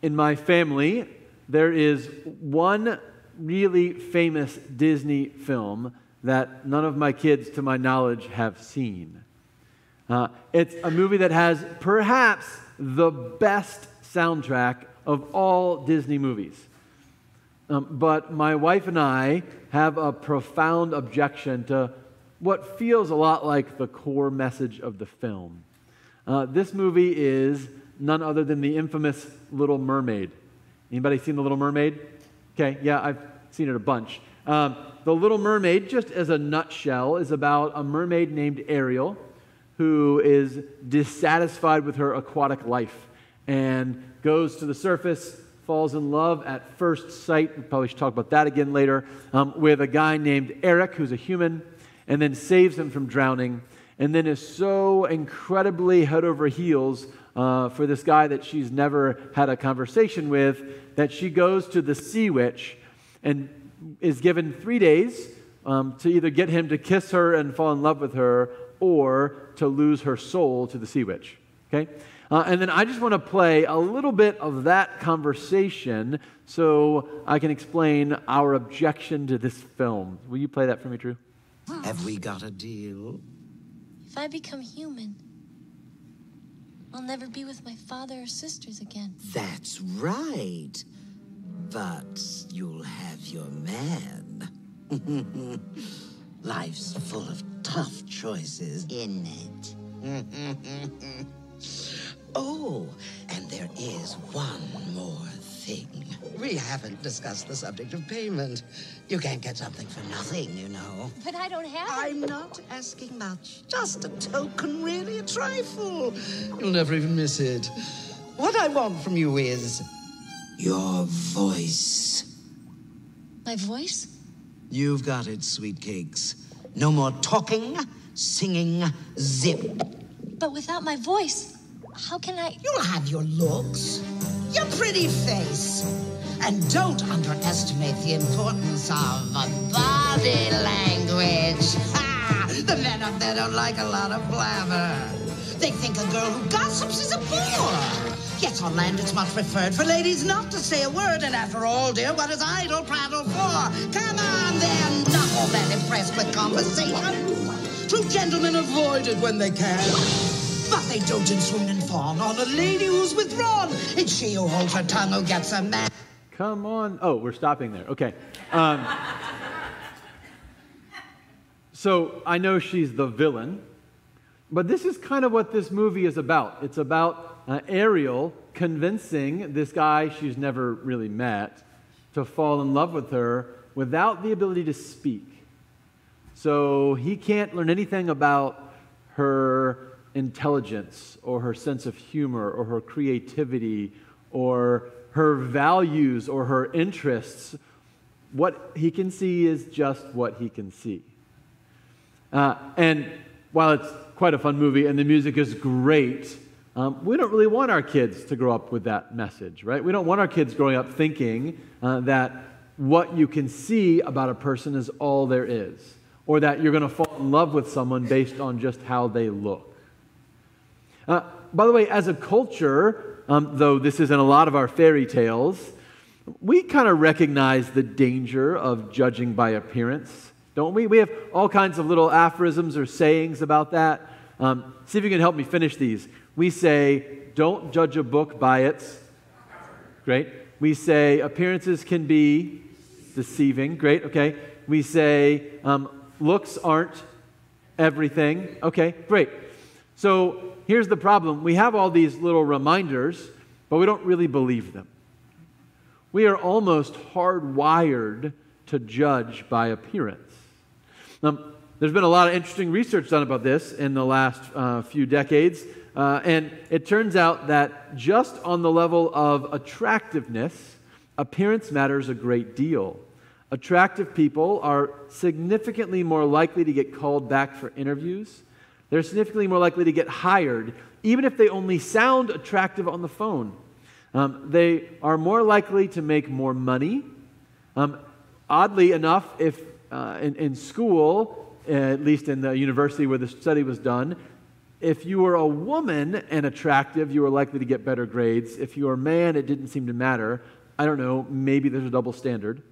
In my family, there is one really famous Disney film that none of my kids, to my knowledge, have seen. Uh, it's a movie that has perhaps the best soundtrack of all Disney movies. Um, but my wife and I have a profound objection to what feels a lot like the core message of the film. Uh, this movie is none other than the infamous Little Mermaid. Anybody seen The Little Mermaid? Okay, yeah, I've seen it a bunch. Um, the Little Mermaid, just as a nutshell, is about a mermaid named Ariel who is dissatisfied with her aquatic life and goes to the surface, falls in love at first sight. We probably should talk about that again later. Um, with a guy named Eric, who's a human, and then saves him from drowning, and then is so incredibly head over heels uh, for this guy that she's never had a conversation with that she goes to the sea witch and is given three days um, to either get him to kiss her and fall in love with her or to lose her soul to the sea witch. Okay? Uh, and then I just want to play a little bit of that conversation so I can explain our objection to this film. Will you play that for me, Drew? Have we got a deal? If I become human, I'll never be with my father or sisters again. That's right. But you'll have your man. Life's full of tough choices, isn't it? oh, and there is one more We haven't discussed the subject of payment. You can't get something for nothing, you know. But I don't have it. I'm not asking much. Just a token, really, a trifle. You'll never even miss it. What I want from you is your voice. My voice? You've got it, sweet cakes. No more talking, singing, zip. But without my voice, how can I? You'll have your looks, your pretty face. And don't underestimate the importance of body language. Ha! The men up there don't like a lot of blabber. They think a girl who gossips is a bore. Yes, on land it's much preferred for ladies not to say a word. And after all, dear, what is idle prattle for? Come on, then, not all that impressed with conversation. True gentlemen avoid it when they can. But they dote and swoon and fawn on a lady who's withdrawn. It's she who holds her tongue who gets a man. Come on. Oh, we're stopping there. Okay. Um, so I know she's the villain, but this is kind of what this movie is about. It's about uh, Ariel convincing this guy she's never really met to fall in love with her without the ability to speak. So he can't learn anything about her intelligence or her sense of humor or her creativity or her values or her interests. What he can see is just what he can see. Uh, and while it's quite a fun movie and the music is great, um, we don't really want our kids to grow up with that message, right? We don't want our kids growing up thinking uh, that what you can see about a person is all there is, or that you're going to fall in love with someone based on just how they look. Uh, by the way, as a culture, um, though this is in a lot of our fairy tales, we kind of recognize the danger of judging by appearance, don't we? We have all kinds of little aphorisms or sayings about that. Um, see if you can help me finish these. We say, don't judge a book by its. Great. We say, appearances can be deceiving. Great. Okay. We say, um, looks aren't everything. Okay. Great. So here's the problem we have all these little reminders, but we don't really believe them. We are almost hardwired to judge by appearance. Now, there's been a lot of interesting research done about this in the last uh, few decades, uh, and it turns out that just on the level of attractiveness, appearance matters a great deal. Attractive people are significantly more likely to get called back for interviews they're significantly more likely to get hired, even if they only sound attractive on the phone. Um, they are more likely to make more money. Um, oddly enough, if uh, in, in school, at least in the university where the study was done, if you were a woman and attractive, you were likely to get better grades. If you were a man, it didn't seem to matter. I don't know, maybe there's a double standard.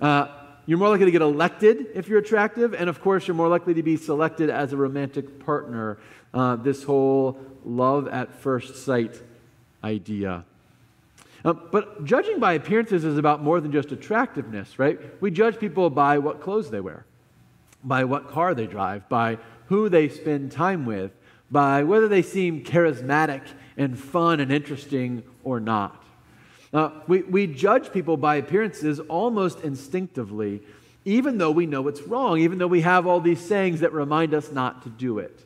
Uh, you're more likely to get elected if you're attractive, and of course, you're more likely to be selected as a romantic partner. Uh, this whole love at first sight idea. Uh, but judging by appearances is about more than just attractiveness, right? We judge people by what clothes they wear, by what car they drive, by who they spend time with, by whether they seem charismatic and fun and interesting or not. Uh, we, we judge people by appearances almost instinctively, even though we know it's wrong, even though we have all these sayings that remind us not to do it.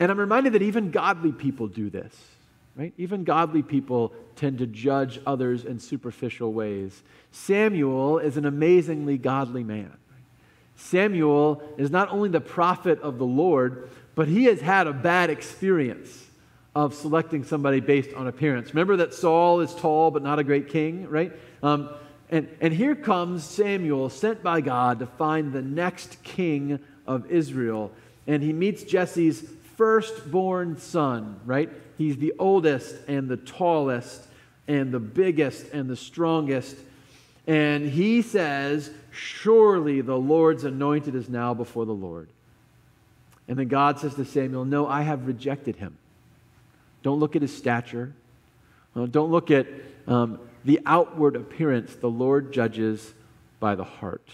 And I'm reminded that even godly people do this right? Even godly people tend to judge others in superficial ways. Samuel is an amazingly godly man. Samuel is not only the prophet of the Lord, but he has had a bad experience of selecting somebody based on appearance. Remember that Saul is tall but not a great king, right? Um, and, and here comes Samuel, sent by God to find the next king of Israel. And he meets Jesse's firstborn son, right? He's the oldest and the tallest and the biggest and the strongest. And he says, Surely the Lord's anointed is now before the Lord. And then God says to Samuel, No, I have rejected him. Don't look at his stature. Uh, don't look at um, the outward appearance. The Lord judges by the heart.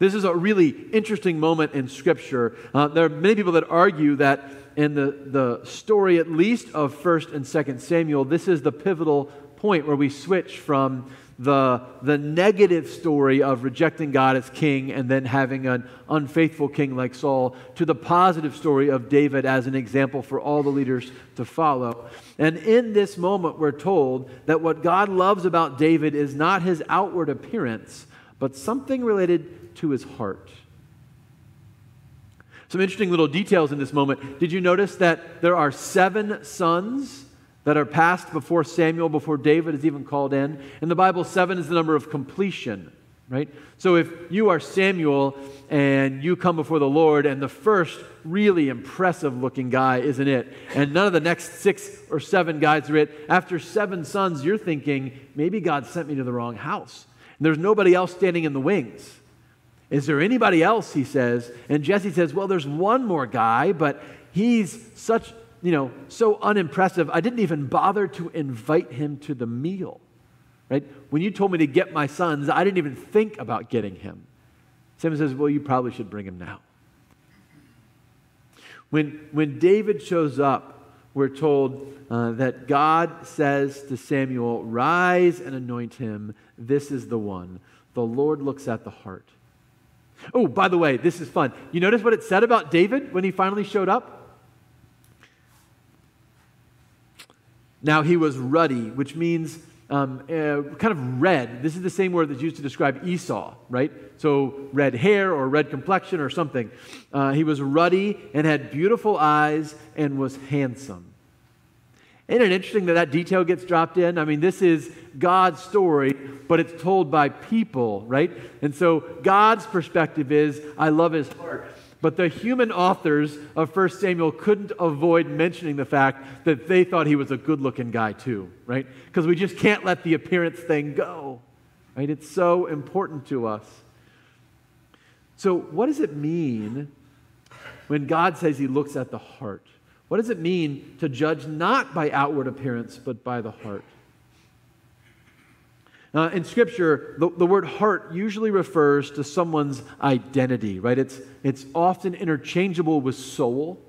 This is a really interesting moment in Scripture. Uh, there are many people that argue that in the, the story, at least of 1st and 2nd Samuel, this is the pivotal point where we switch from the, the negative story of rejecting God as king and then having an unfaithful king like Saul to the positive story of David as an example for all the leaders to follow. And in this moment, we're told that what God loves about David is not his outward appearance, but something related to his heart. Some interesting little details in this moment. Did you notice that there are seven sons that are passed before Samuel, before David is even called in? In the Bible, seven is the number of completion, right? So if you are Samuel and you come before the Lord, and the first really impressive looking guy isn't it, and none of the next six or seven guys are it, after seven sons, you're thinking, maybe God sent me to the wrong house. And there's nobody else standing in the wings. Is there anybody else? He says. And Jesse says, Well, there's one more guy, but he's such, you know, so unimpressive. I didn't even bother to invite him to the meal. Right? When you told me to get my sons, I didn't even think about getting him. Samuel says, Well, you probably should bring him now. When, when David shows up, we're told uh, that God says to Samuel, Rise and anoint him. This is the one. The Lord looks at the heart. Oh, by the way, this is fun. You notice what it said about David when he finally showed up? Now he was ruddy, which means um, uh, kind of red. This is the same word that's used to describe Esau, right? So red hair or red complexion or something. Uh, he was ruddy and had beautiful eyes and was handsome. Isn't it interesting that that detail gets dropped in? I mean, this is God's story, but it's told by people, right? And so God's perspective is, I love his heart. But the human authors of 1 Samuel couldn't avoid mentioning the fact that they thought he was a good looking guy too, right? Because we just can't let the appearance thing go, right? It's so important to us. So, what does it mean when God says he looks at the heart? What does it mean to judge not by outward appearance, but by the heart? Uh, in Scripture, the, the word heart usually refers to someone's identity, right? It's, it's often interchangeable with soul.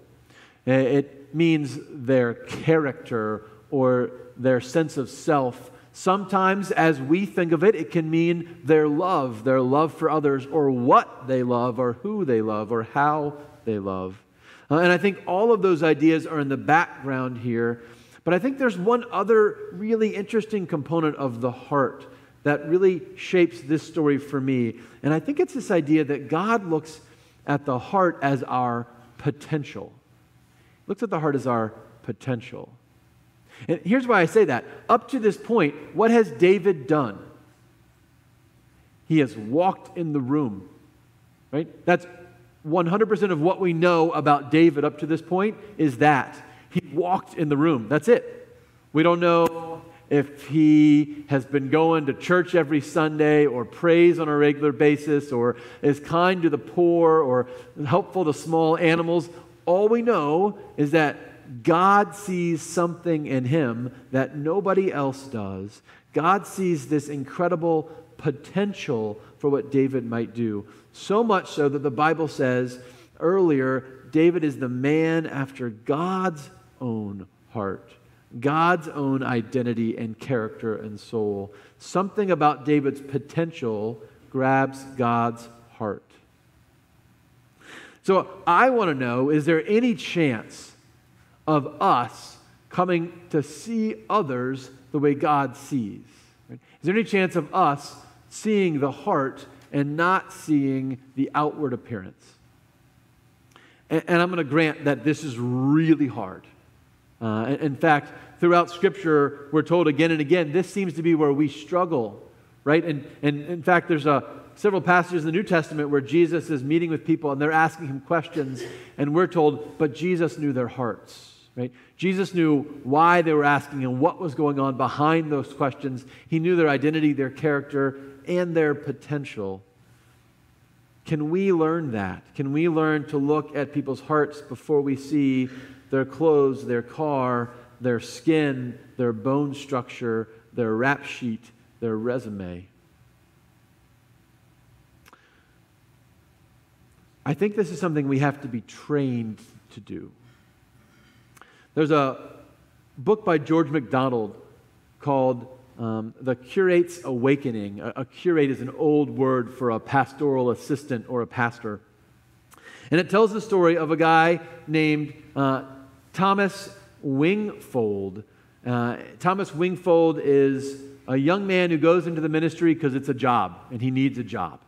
Uh, it means their character or their sense of self. Sometimes, as we think of it, it can mean their love, their love for others, or what they love, or who they love, or how they love. Uh, and I think all of those ideas are in the background here. But I think there's one other really interesting component of the heart that really shapes this story for me. And I think it's this idea that God looks at the heart as our potential. Looks at the heart as our potential. And here's why I say that. Up to this point, what has David done? He has walked in the room. Right? That's 100% of what we know about David up to this point is that he walked in the room. That's it. We don't know if he has been going to church every Sunday or prays on a regular basis or is kind to the poor or helpful to small animals. All we know is that God sees something in him that nobody else does. God sees this incredible potential for what David might do. So much so that the Bible says earlier, David is the man after God's own heart, God's own identity and character and soul. Something about David's potential grabs God's heart. So I want to know is there any chance of us coming to see others the way God sees? Is there any chance of us seeing the heart and not seeing the outward appearance. And, and I'm going to grant that this is really hard. Uh, in fact, throughout Scripture, we're told again and again, this seems to be where we struggle, right? And, and in fact, there's a, several passages in the New Testament where Jesus is meeting with people and they're asking him questions, and we're told, but Jesus knew their hearts. Right? Jesus knew why they were asking and what was going on behind those questions. He knew their identity, their character, and their potential. Can we learn that? Can we learn to look at people's hearts before we see their clothes, their car, their skin, their bone structure, their rap sheet, their resume? I think this is something we have to be trained to do. There's a book by George MacDonald called um, the curate's awakening. A, a, curate is an old word for a pastoral assistant or a pastor. And it tells the story of a guy named uh, Thomas Wingfold. Uh, Thomas Wingfold is a young man who goes into the ministry because it's a job and he needs a job.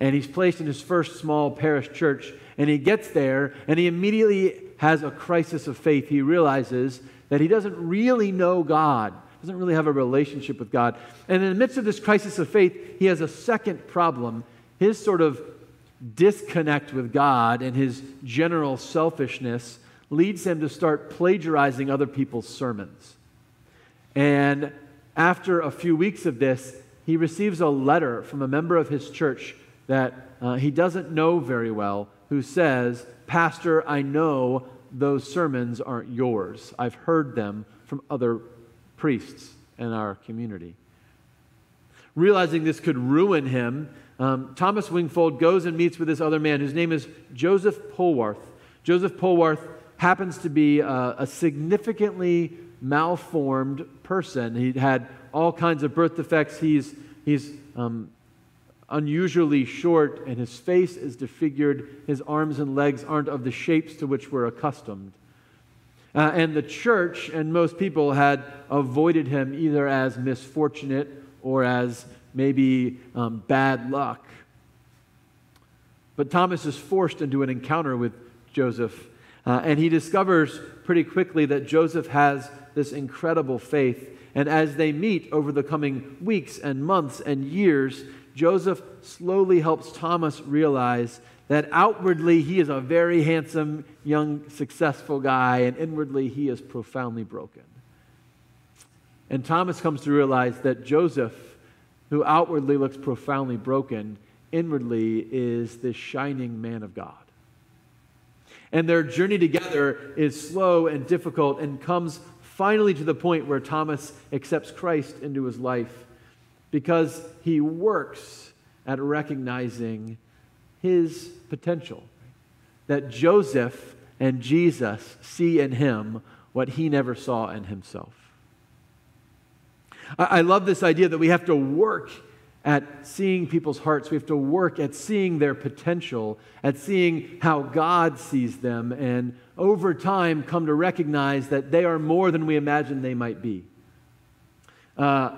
And he's placed in his first small parish church, and he gets there and he immediately has a crisis of faith. He realizes that he doesn't really know God doesn't really have a relationship with God. And in the midst of this crisis of faith, he has a second problem. His sort of disconnect with God and his general selfishness leads him to start plagiarizing other people's sermons. And after a few weeks of this, he receives a letter from a member of his church that uh, he doesn't know very well who says, Pastor, I know those sermons aren't yours. I've heard them from other priests in our community. Realizing this could ruin him, um, Thomas Wingfold goes and meets with this other man whose name is Joseph Polwarth. Joseph Polwarth happens to be a, a significantly malformed person. He had all kinds of birth defects. He's, he's um, unusually short, and his face is disfigured. His arms and legs aren't of the shapes to which we're accustomed. Uh, and the church and most people had avoided him either as misfortunate or as maybe um, bad luck. But Thomas is forced into an encounter with Joseph, uh, and he discovers pretty quickly that Joseph has this incredible faith. And as they meet over the coming weeks and months and years, Joseph slowly helps Thomas realize that outwardly he is a very handsome, young, successful guy, and inwardly he is profoundly broken. And Thomas comes to realize that Joseph, who outwardly looks profoundly broken, inwardly is this shining man of God. And their journey together is slow and difficult and comes finally to the point where Thomas accepts Christ into his life because he works at recognizing his potential. That Joseph and Jesus see in him what he never saw in himself. I, love this idea that we have to work at seeing people's hearts. We have to work at seeing their potential, at seeing how God sees them, and over time come to recognize that they are more than we imagine they might be. Uh,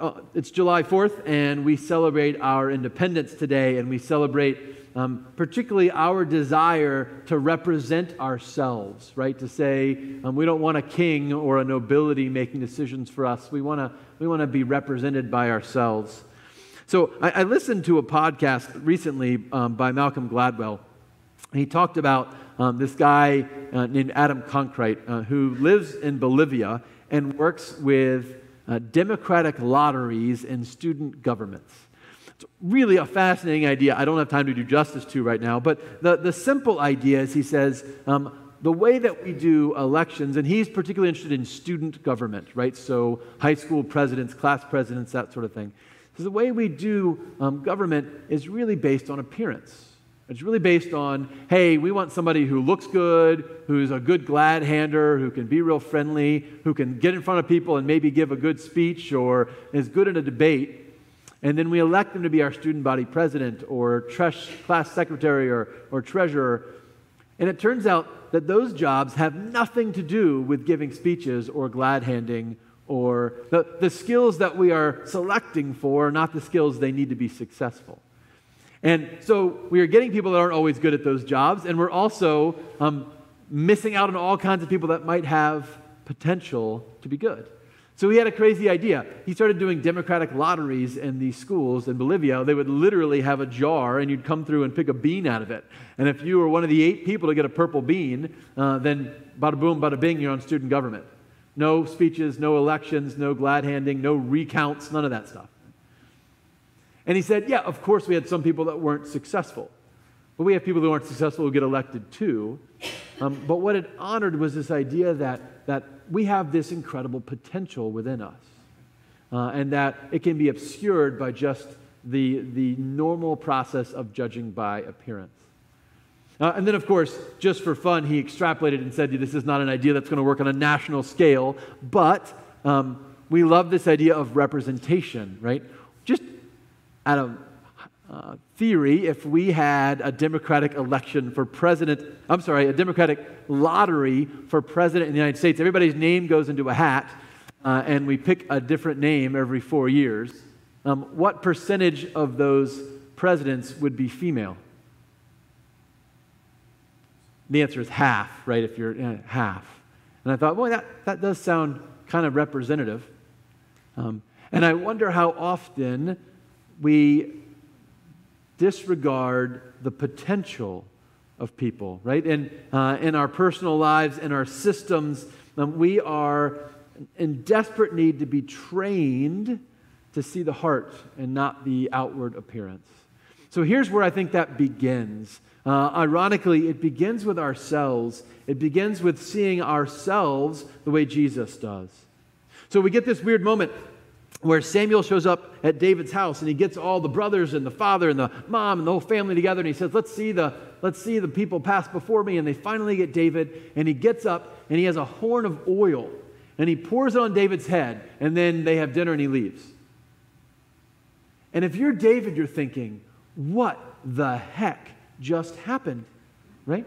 uh it's July 4th, and we celebrate our independence today, and we celebrate um, particularly our desire to represent ourselves, right? To say um, we don't want a king or a nobility making decisions for us. We want to we want to be represented by ourselves. So I, I, listened to a podcast recently um, by Malcolm Gladwell, He talked about um, this guy uh, named Adam Cronkright uh, who lives in Bolivia and works with uh, democratic lotteries and student governments. It's really a fascinating idea. I don't have time to do justice to right now, but the, the simple idea is he says um, the way that we do elections, and he's particularly interested in student government, right? So high school presidents, class presidents, that sort of thing. So the way we do um, government is really based on appearance. It's really based on, hey, we want somebody who looks good, who's a good glad hander, who can be real friendly, who can get in front of people and maybe give a good speech or is good in a debate. And then we elect them to be our student body president or class secretary or, or treasurer. And it turns out that those jobs have nothing to do with giving speeches or glad handing or the, the skills that we are selecting for are not the skills they need to be successful. And so we are getting people that aren't always good at those jobs, and we're also um, missing out on all kinds of people that might have potential to be good. So he had a crazy idea. He started doing democratic lotteries in these schools in Bolivia. They would literally have a jar, and you'd come through and pick a bean out of it. And if you were one of the eight people to get a purple bean, uh, then bada boom, bada bing, you're on student government. No speeches, no elections, no glad handing, no recounts, none of that stuff. And he said, Yeah, of course, we had some people that weren't successful. But we have people who aren't successful who get elected too. Um, but what it honored was this idea that, that we have this incredible potential within us, uh, and that it can be obscured by just the, the normal process of judging by appearance. Uh, and then, of course, just for fun, he extrapolated and said, This is not an idea that's going to work on a national scale, but um, we love this idea of representation, right? Just out of uh, theory, if we had a Democratic election for president, I'm sorry, a Democratic lottery for president in the United States, everybody's name goes into a hat, uh, and we pick a different name every four years. Um, what percentage of those presidents would be female? The answer is half, right? If you're uh, half. And I thought, boy, that, that does sound kind of representative. Um, and I wonder how often we disregard the potential of people, right? And uh, in our personal lives, in our systems, um, we are in desperate need to be trained to see the heart and not the outward appearance. So here's where I think that begins. Uh, ironically, it begins with ourselves. It begins with seeing ourselves the way Jesus does. So we get this weird moment where Samuel shows up at David's house and he gets all the brothers and the father and the mom and the whole family together and he says, Let's see the, let's see the people pass before me. And they finally get David and he gets up and he has a horn of oil and he pours it on David's head and then they have dinner and he leaves. And if you're David, you're thinking, What the heck just happened? Right?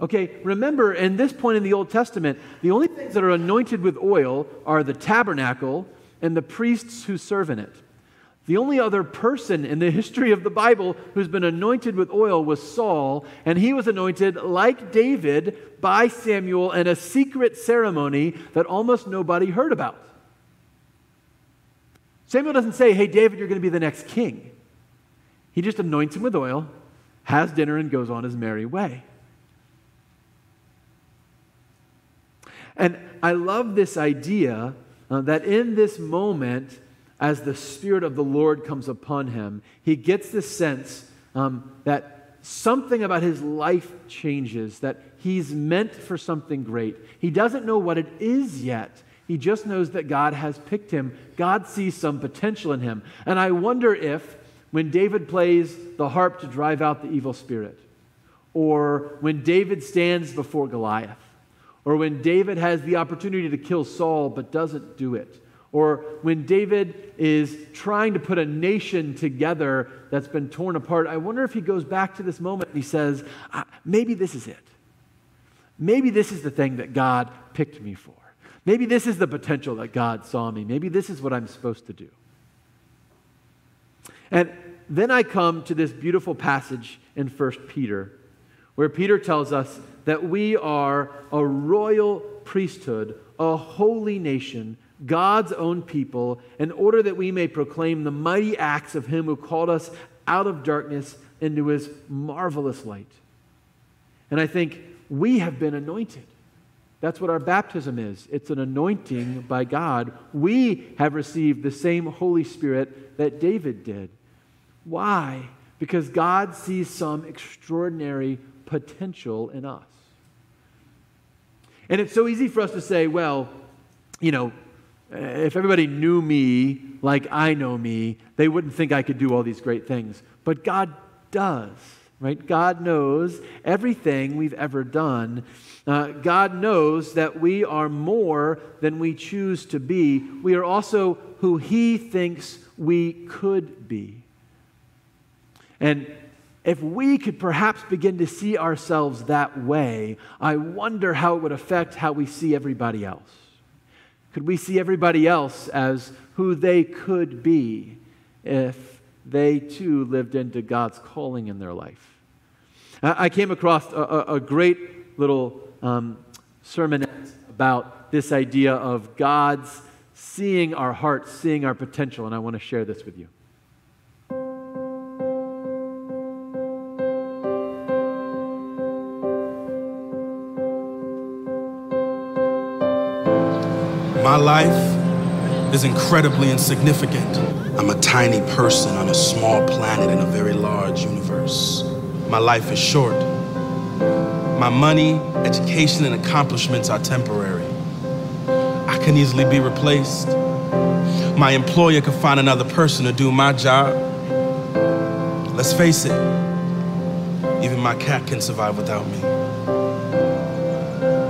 Okay, remember, in this point in the Old Testament, the only things that are anointed with oil are the tabernacle and the priests who serve in it. The only other person in the history of the Bible who's been anointed with oil was Saul, and he was anointed, like David, by Samuel in a secret ceremony that almost nobody heard about. Samuel doesn't say, Hey, David, you're going to be the next king. He just anoints him with oil, has dinner, and goes on his merry way. And I love this idea uh, that in this moment, as the Spirit of the Lord comes upon him, he gets this sense um, that something about his life changes, that he's meant for something great. He doesn't know what it is yet. He just knows that God has picked him. God sees some potential in him. And I wonder if, when David plays the harp to drive out the evil spirit, or when David stands before Goliath, or when David has the opportunity to kill Saul but doesn't do it, or when David is trying to put a nation together that's been torn apart, I wonder if he goes back to this moment and he says, ah, maybe this is it. Maybe this is the thing that God picked me for. Maybe this is the potential that God saw me. Maybe this is what I'm supposed to do. And then I come to this beautiful passage in 1 Peter where Peter tells us that we are a royal priesthood, a holy nation, God's own people, in order that we may proclaim the mighty acts of Him who called us out of darkness into His marvelous light. And I think we have been anointed. That's what our baptism is it's an anointing by God. We have received the same Holy Spirit that David did. Why? Because God sees some extraordinary potential in us. And it's so easy for us to say, well, you know, if everybody knew me like I know me, they wouldn't think I could do all these great things. But God does right? God knows everything we've ever done. Uh, God knows that we are more than we choose to be. We are also who He thinks we could be. And if we could perhaps begin to see ourselves that way, I wonder how it would affect how we see everybody else. Could we see everybody else as who they could be if they too lived into God's calling in their life? I came across a, a great little um, sermon about this idea of God's seeing our hearts, seeing our potential, and I want to share this with you. My life is incredibly insignificant. I'm a tiny person on a small planet in a very large universe. My life is short. My money, education, and accomplishments are temporary. I can easily be replaced. My employer could find another person to do my job. Let's face it, even my cat can survive without me.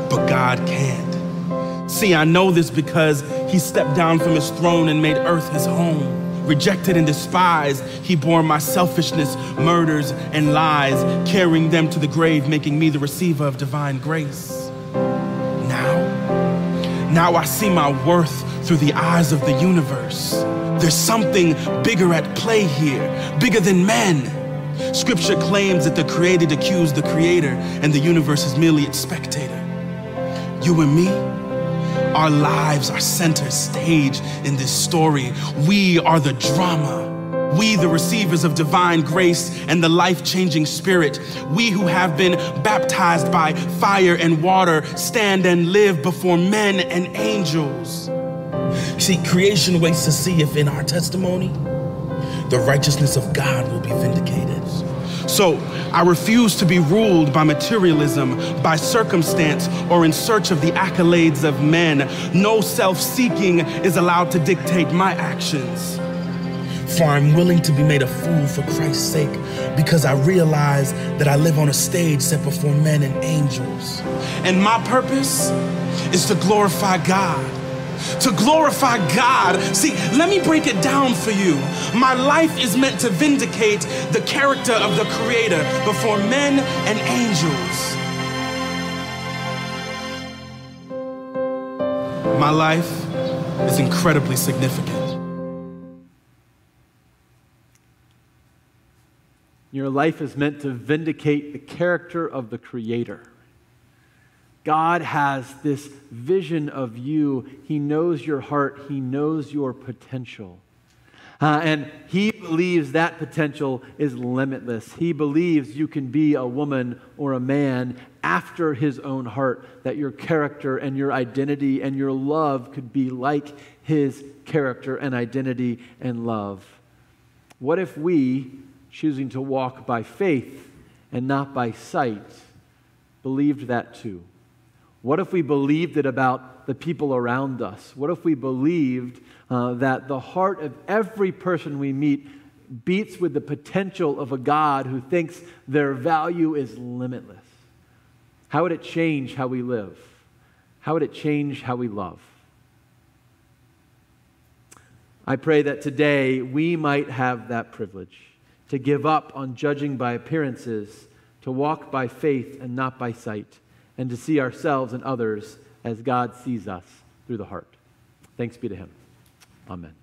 But God can't. See, I know this because He stepped down from His throne and made earth His home. Rejected and despised, he bore my selfishness, murders, and lies, carrying them to the grave, making me the receiver of divine grace. Now, now I see my worth through the eyes of the universe. There's something bigger at play here, bigger than men. Scripture claims that the created accuse the creator, and the universe is merely its spectator. You and me, our lives are center stage in this story. We are the drama. We, the receivers of divine grace and the life changing spirit, we who have been baptized by fire and water, stand and live before men and angels. See, creation waits to see if in our testimony, the righteousness of God will be vindicated. So I refuse to be ruled by materialism, by circumstance, or in search of the accolades of men. No self seeking is allowed to dictate my actions. For I'm willing to be made a fool for Christ's sake because I realize that I live on a stage set before men and angels. And my purpose is to glorify God to glorify God. See, let me break it down for you. My life is meant to vindicate the character of the Creator before men and angels. My life is incredibly significant. Your life is meant to vindicate the character of the Creator. God has this vision of you. He knows your heart, He knows your potential. Uh, and he believes that potential is limitless. He believes you can be a woman or a man after his own heart, that your character and your identity and your love could be like his character and identity and love. What if we, choosing to walk by faith and not by sight, believed that too? What if we believed it about the people around us? What if we believed uh, that the heart of every person we meet beats with the potential of a God who thinks their value is limitless? How would it change how we live? How would it change how we love? I pray that today we might have that privilege to give up on judging by appearances, to walk by faith and not by sight and to see ourselves and others as God sees us through the heart. Thanks be to Him. Amen.